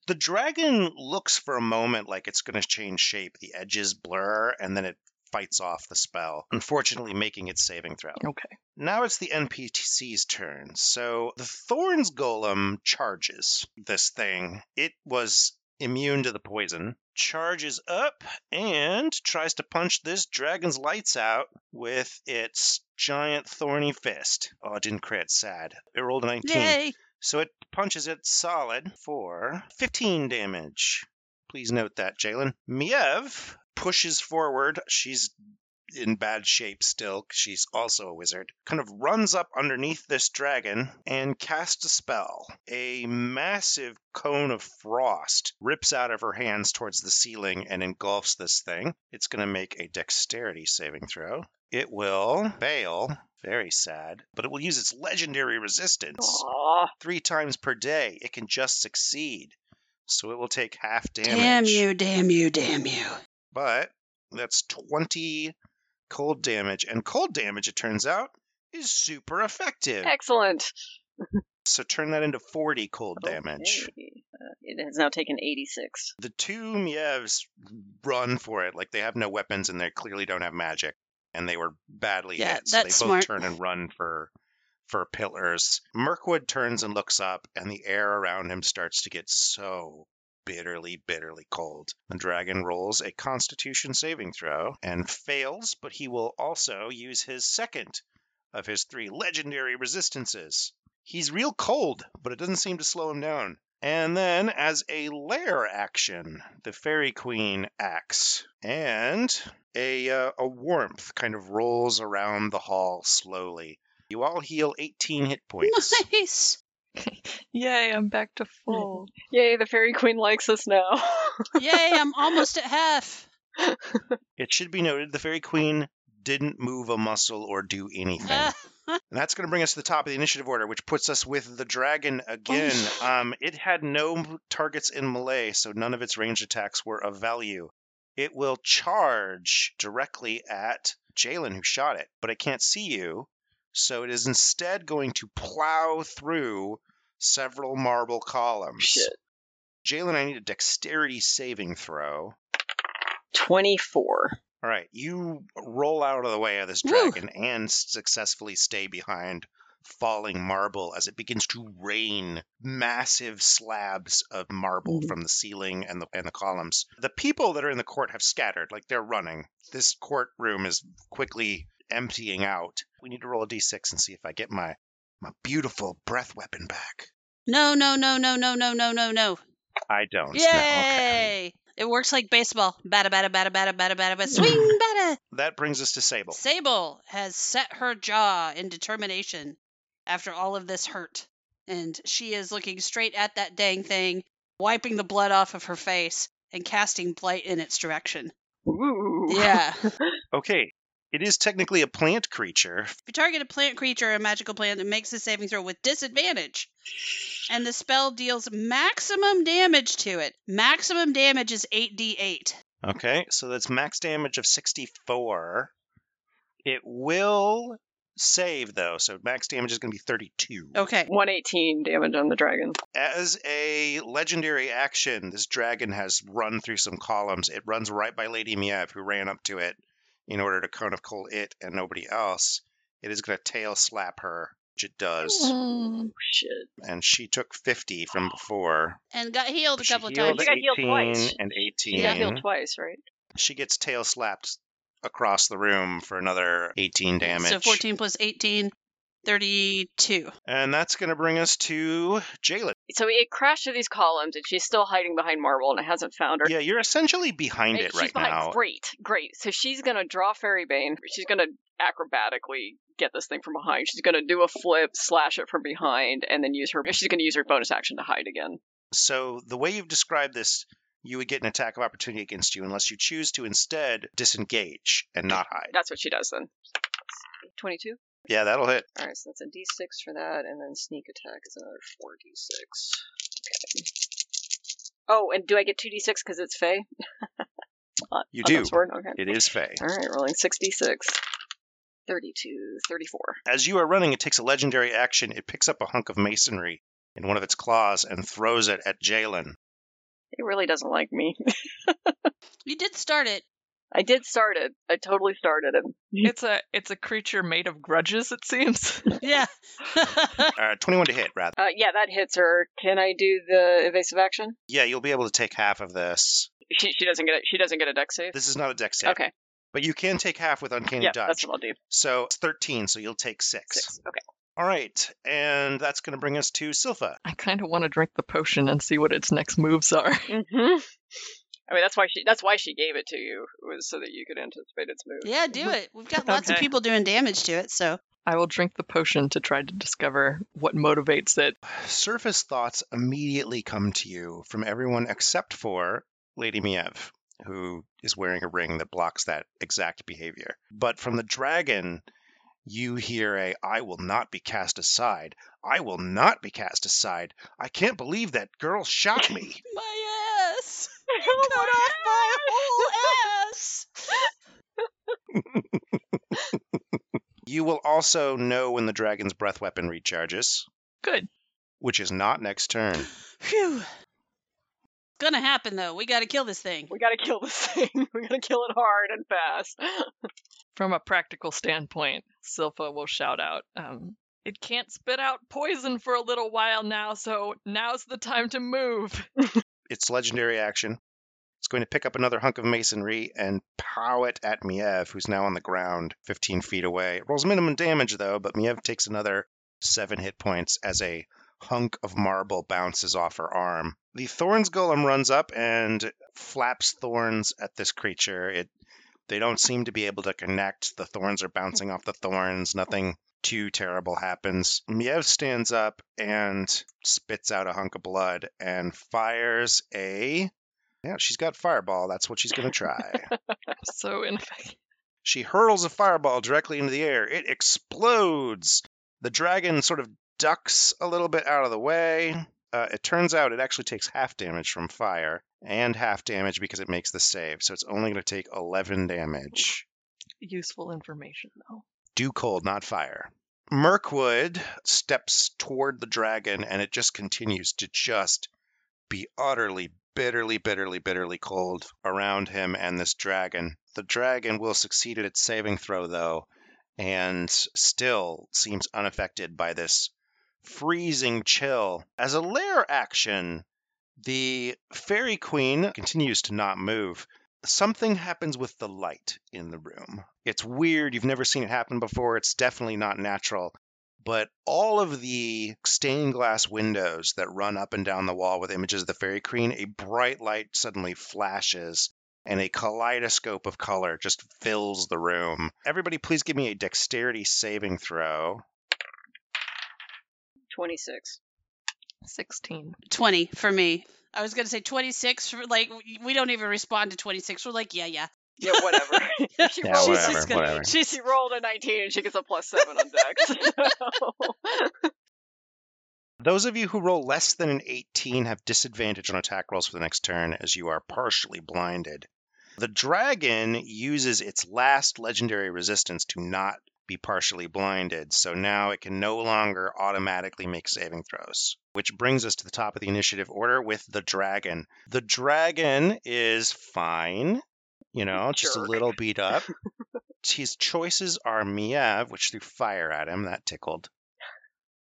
The dragon looks for a moment like it's going to change shape. The edges blur, and then it fights off the spell, unfortunately making its saving throw. Okay. Now it's the NPC's turn. So the Thorns Golem charges this thing. It was immune to the poison, charges up and tries to punch this dragon's lights out with its giant thorny fist. Oh, it didn't crit. Sad. It rolled a 19. Yay! So it punches it solid for 15 damage. Please note that, Jalen. Miev pushes forward. She's in bad shape still. 'cause She's also a wizard. Kind of runs up underneath this dragon and casts a spell. A massive cone of frost rips out of her hands towards the ceiling and engulfs this thing. It's going to make a dexterity saving throw. It will fail. Very sad. But it will use its legendary resistance Aw. three times per day, it can just succeed. So it will take half damage. Damn you, damn you, damn you. But that's 20 cold damage. And cold damage, it turns out, is super effective. Excellent. So turn that into 40 cold damage. Uh, it has now taken 86. The two Mievs run for it like they have no weapons and they clearly don't have magic. And they were badly Yeah, hit. So they both smart. turn and run for for pillars. Mirkwood turns and looks up, and the air around him starts to get so bitterly, bitterly cold. The dragon rolls a constitution saving throw and fails, but he will also use his second of his three legendary resistances. He's real cold, but it doesn't seem to slow him down. And then, as a lair action, the Fairy Queen acts, and a uh, a warmth kind of rolls around the hall slowly. You all heal 18 hit points. Nice. Yay, I'm back to full. Yay, the fairy queen likes us now. Yay, I'm almost at half. It should be noted the Fairy Queen didn't move a muscle or do anything. And that's going to bring us to the top of the initiative order, which puts us with the dragon again. Um, it had no targets in melee, so none of its ranged attacks were of value. It will charge directly at Jalen, who shot it, but it can't see you. So it is instead going to plow through several marble columns. Shit. Jalen, I need a dexterity saving throw. 24. All right, you roll out of the way of this Woo. dragon and successfully stay behind falling marble as it begins to rain massive slabs of marble Mhm. from the ceiling and the and the columns. The people that are in the court have scattered, like they're running. This courtroom is quickly emptying out. We need to roll a d6 and see if I get my my beautiful breath weapon back. no, no, no, no, no, no, no, no, no. I don't. Yay! No, okay. It works like baseball. Bada, bada, bada, bada, bada, bada, bada. Swing, bada. That brings us to Sable. Sable has set her jaw in determination after all of this hurt. And she is looking straight at that dang thing, wiping the blood off of her face, and casting blight in its direction. Ooh. Yeah. Okay. It is technically a plant creature. If you target a plant creature or a magical plant, it makes a saving throw with disadvantage. And the spell deals maximum damage to it. Maximum damage is 8d8. Okay, so that's max damage of 64. It will save though, so max damage is going to be 32. Okay. 118 damage on the dragon. As a legendary action, this dragon has run through some columns. It runs right by Lady Miev, who ran up to it in order to kind of call it and nobody else. It is going to tail slap her, which it does. Oh, shit. And she took 50 from before. And got healed a She couple of times. You got healed 18 twice. and 18. You got healed twice, right? She gets tail slapped across the room for another 18 damage. So 14 plus 18, 32. And that's going to bring us to Jalen. So it crashed through these columns, and she's still hiding behind marble, and it hasn't found her. Yeah, you're essentially behind And it she's right behind- now. Great, great. So she's gonna draw Fairy Bane. She's gonna acrobatically get this thing from behind. She's gonna do a flip, slash it from behind, and then use her. She's gonna use her bonus action to hide again. So the way you've described this, you would get an attack of opportunity against you unless you choose to instead disengage and not hide. That's what she does then. 22? Yeah, that'll hit. All right, so that's a d6 for that, and then sneak attack is another 4d6. Okay. Oh, and do I get 2d6 because it's Fey? You on do. sword? Okay. It is Fey. All right, rolling 6d6. 32, 34. As you are running, it takes a legendary action. It picks up a hunk of masonry in one of its claws and throws it at Jalen. It really doesn't like me. You did start it. I did start it. I totally started it. It's a it's a creature made of grudges, it seems. Yeah. Uh, 21 to hit, rather. Uh, yeah, that hits her. Can I do the evasive action? Yeah, you'll be able to take half of this. She, she doesn't get it. She doesn't get a deck save. This is not a dex save, Okay, but you can take half with Uncanny yeah, Dodge. that's what I'll do. So it's 13, so you'll take six. Six. Okay. All right, and that's going to bring us to Silpha. I kind of want to drink the potion and see what its next moves are. hmm I mean, that's why she. That's why she gave it to you was so that you could anticipate its move. yeah, do it. We've got lots of people doing damage to it, so I will drink the potion to try to discover what motivates it. Surface thoughts immediately come to you from everyone except for Lady Miev, who is wearing a ring that blocks that exact behavior. But from the dragon, you hear a I will not be cast aside. I will not be cast aside. I can't believe that girl shot me. my ass. You cut off my whole ass. you will also know when the dragon's breath weapon recharges, Good. which is not next turn. Phew. It's Gonna happen though. We gotta kill this thing. We gotta kill this thing. we gotta kill it hard and fast. From a practical standpoint, Silpha will shout out, um, it can't spit out poison for a little while now, so now's the time to move. Its legendary action. It's going to pick up another hunk of masonry and pow it at Miev, who's now on the ground 15 feet away. It rolls minimum damage, though, but Miev takes another seven hit points as a hunk of marble bounces off her arm. The Thorns Golem runs up and flaps thorns at this creature. It they don't seem to be able to connect. The thorns are bouncing off the thorns. Nothing too terrible happens. Miev stands up and spits out a hunk of blood and fires a. Yeah, she's got fireball. That's what she's going to try. So, in effect, she hurls a fireball directly into the air. It explodes. The dragon sort of ducks a little bit out of the way. Uh, it turns out it actually takes half damage from fire and half damage because it makes the save. So it's only going to take 11 damage. useful information, though. Do cold, not fire. Mirkwood steps toward the dragon and it just continues to just be utterly, bitterly, bitterly, bitterly cold around him and this dragon. The dragon will succeed at its saving throw, though, and still seems unaffected by this freezing chill. As a lair action, the fairy queen continues to not move something happens with the light in the room. It's weird. You've never seen it happen before. It's definitely not natural. But all of the stained glass windows that run up and down the wall with images of the fairy queen, a bright light suddenly flashes and a kaleidoscope of color just fills the room. Everybody, please give me a dexterity saving throw. 26. 16. 20 for me. I was gonna say 26 for like we- we don't even respond to 26. We're like, yeah, yeah. Yeah, whatever. she, Yeah, rolled, whatever, she's gonna- whatever. She, she rolled a 19 and she gets a plus 7 on dex. Those of you who roll less than an 18 have disadvantage on attack rolls for the next turn as you are partially blinded. The dragon uses its last legendary resistance to not be partially blinded, so now it can no longer automatically make saving throws. Which brings us to the top of the initiative order with the dragon. The dragon is fine, you know, just a little beat up. His choices are Miev, which threw fire at him, that tickled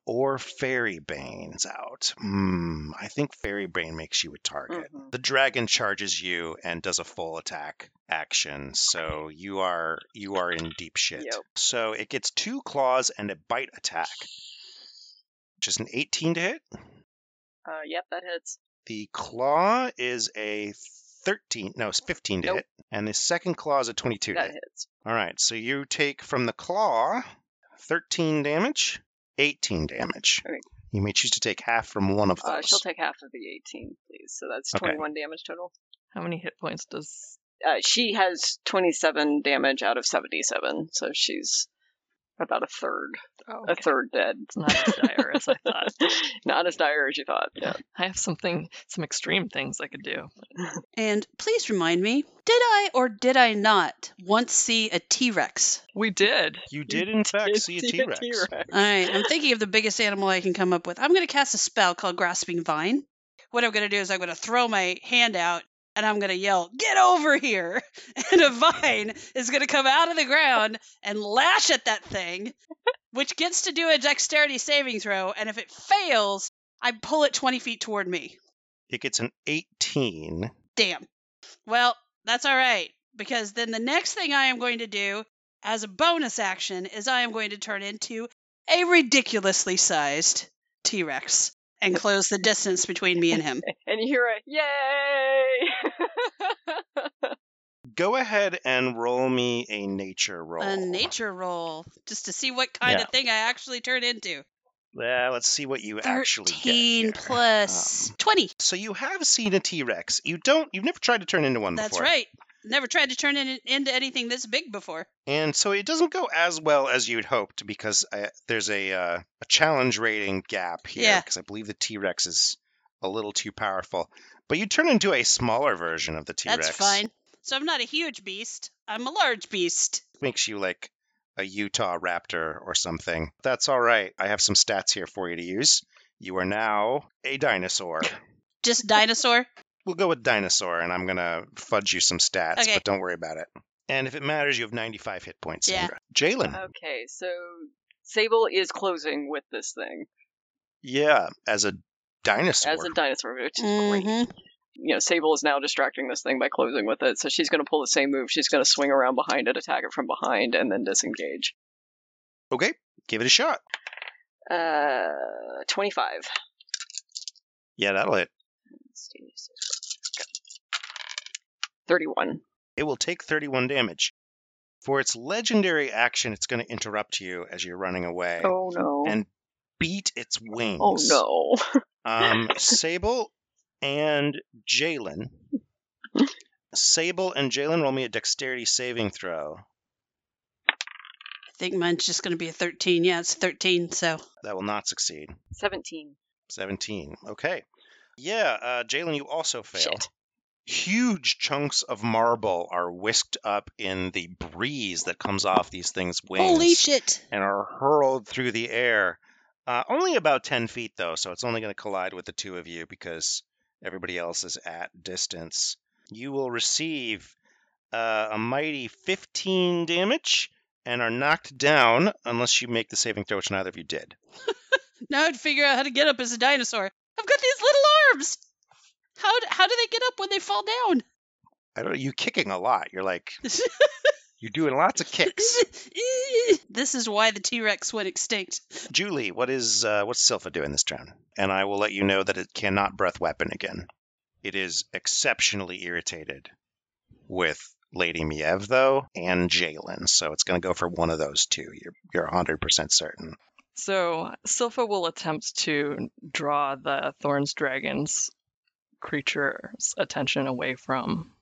or Fairy Bane's out. Hmm, I think Fairy Bane makes you a target. Mhm. The dragon charges you and does a full attack action, so you are you are in deep shit. Yep. So it gets two claws and a bite attack, which is an 18 to hit. Uh, yep, that hits. The claw is a 13, no, it's 15 to Nope. hit, and the second claw is a 22 to That hit. hits. All right, so you take from the claw 13 damage, 18 damage. Okay. You may choose to take half from one of those. Uh, she'll take half of the 18, please. So that's Okay. 21 damage total. How many hit points does. Uh, she has 27 damage out of 77, so she's about a third, Oh, a third dead. It's not as dire as I thought. Not as dire as you thought. Yeah. I have something, some extreme things I could do. And please remind me, did I or did I not once see a T Rex? We did. You did, in fact, see a See T-Rex. T-Rex. All right, I'm thinking of the biggest animal I can come up with. I'm going to cast a spell called Grasping Vine. What I'm going to do is I'm going to throw my hand out and I'm going to yell, Get over here! And a vine is going to come out of the ground and lash at that thing, which gets to do a dexterity saving throw. And if it fails, I pull it 20 feet toward me. It gets an 18. Damn. Well, that's all right, because then the next thing I am going to do as a bonus action is I am going to turn into a ridiculously sized T Rex and close the distance between me and him. And you hear a yay! Go ahead and roll me a nature roll. A nature roll, just to see what kind Yeah. of thing I actually turn into. Well, let's see what you actually get. 13 here. plus Um, 20. so you have seen a T-Rex. You don't. You've never tried to turn into one before. That's before. right. Never tried to turn it into anything this big before. And so it doesn't go as well as you'd hoped because uh, there's a uh, a challenge rating gap here Yeah. because I believe the T-Rex is a little too powerful. But you turn into a smaller version of the T-Rex. That's fine. So I'm not a huge beast. I'm a large beast. Makes you like a Utah raptor or something. That's all right. I have some stats here for you to use. You are now a dinosaur. Just dinosaur. We'll go with dinosaur, and I'm gonna fudge you some stats, Okay. but don't worry about it. And if it matters, you have 95 hit points. Yeah. Jalen. okay, so Sable is closing with this thing yeah, as a dinosaur. as a dinosaur, which is great. Mhm. You know, Sable is now distracting this thing by closing with it, so she's going to pull the same move. She's going to swing around behind it, attack it from behind, and then disengage. Okay, give it a shot. Uh, 25. Yeah, that'll hit. 31. It will take 31 damage. For its legendary action, it's going to interrupt you as you're running away Oh no. and beat its wings. oh no. Um, Sable and Jalen. Sable and Jalen roll me a dexterity saving throw. I think mine's just going to be a 13. Yeah, it's 13. So That will not succeed. 17. 17. Okay. Yeah, uh, Jalen, you also fail. Shit. Huge chunks of marble are whisked up in the breeze that comes off these things' wings holy shit! and are hurled through the air. Uh, only about 10 feet, though, so it's only going to collide with the two of you because everybody else is at distance. You will receive uh, a mighty 15 damage and are knocked down unless you make the saving throw, which neither of you did. Now I'd figure out how to get up as a dinosaur. I've got these little arms. How how do they get up when they fall down? I don't know. You kicking a lot. You're like you're doing lots of kicks. this is why the T Rex went extinct. Julie, what is uh, what's Silpha doing this turn? And I will let you know that it cannot breath weapon again. It is exceptionally irritated with Lady Miev though and Jalen, so it's going to go for one of those two. You're you're 100 percent certain. So Silpha will attempt to draw the Thorns Dragon's creature's attention away from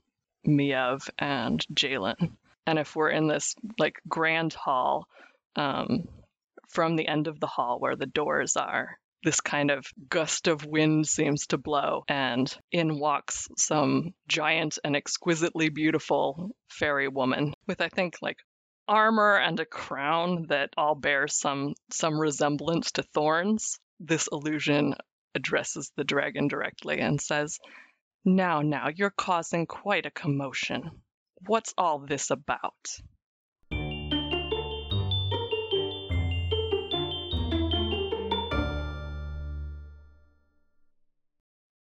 Miev and Jalen. And if we're in this like grand hall, um, from the end of the hall where the doors are, this kind of gust of wind seems to blow, and in walks some giant and exquisitely beautiful fairy woman with, I think, like armor and a crown that all bear some some resemblance to thorns. This illusion addresses the dragon directly and says, "Now, now, you're causing quite a commotion. What's all this about?"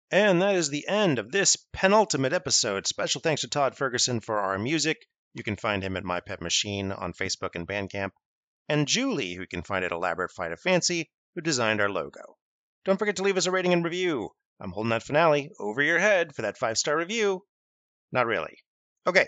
And that is the end of this penultimate episode. Special thanks to Todd Ferguson for our music. You can find him at My Pet Machine on Facebook and Bandcamp. And Julie, who you can find at Elaborate Flight of Fancy, who designed our logo. Don't forget to leave us a rating and review. I'm holding that finale over your head for that five star review. Not really. Okay.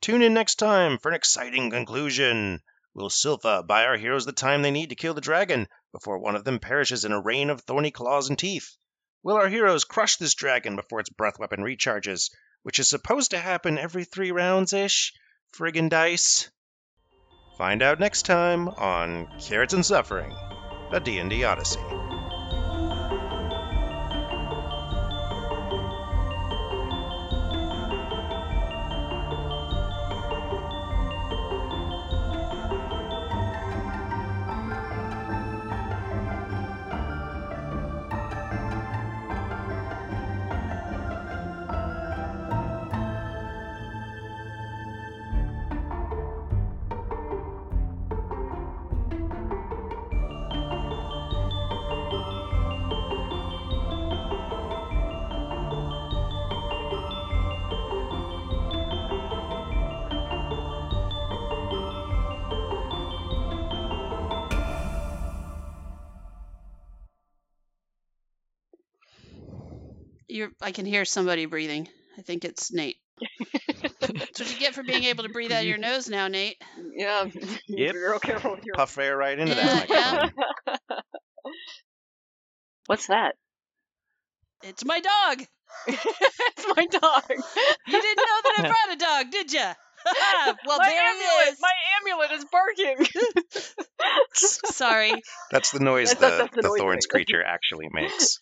Tune in next time for an exciting conclusion. Will Silpha buy our heroes the time they need to kill the dragon? before one of them perishes in a rain of thorny claws and teeth? Will our heroes crush this dragon before its breath weapon recharges, which is supposed to happen every three rounds ish? Friggin' dice. Find out next time on Carrots and Suffering, a D&D Odyssey. I can hear somebody breathing. I think it's Nate. That's what you get for being able to breathe out of your nose now, Nate. Yeah. Yep. Be real careful with your. Puff air right into Yeah, that microphone. What's that? It's my dog. it's my dog. You didn't know that I brought a dog, did you? well, my there amulet. he is. My amulet is barking. Sorry. That's the noise That's- the, that's the the noise Thorns makes. creature actually makes.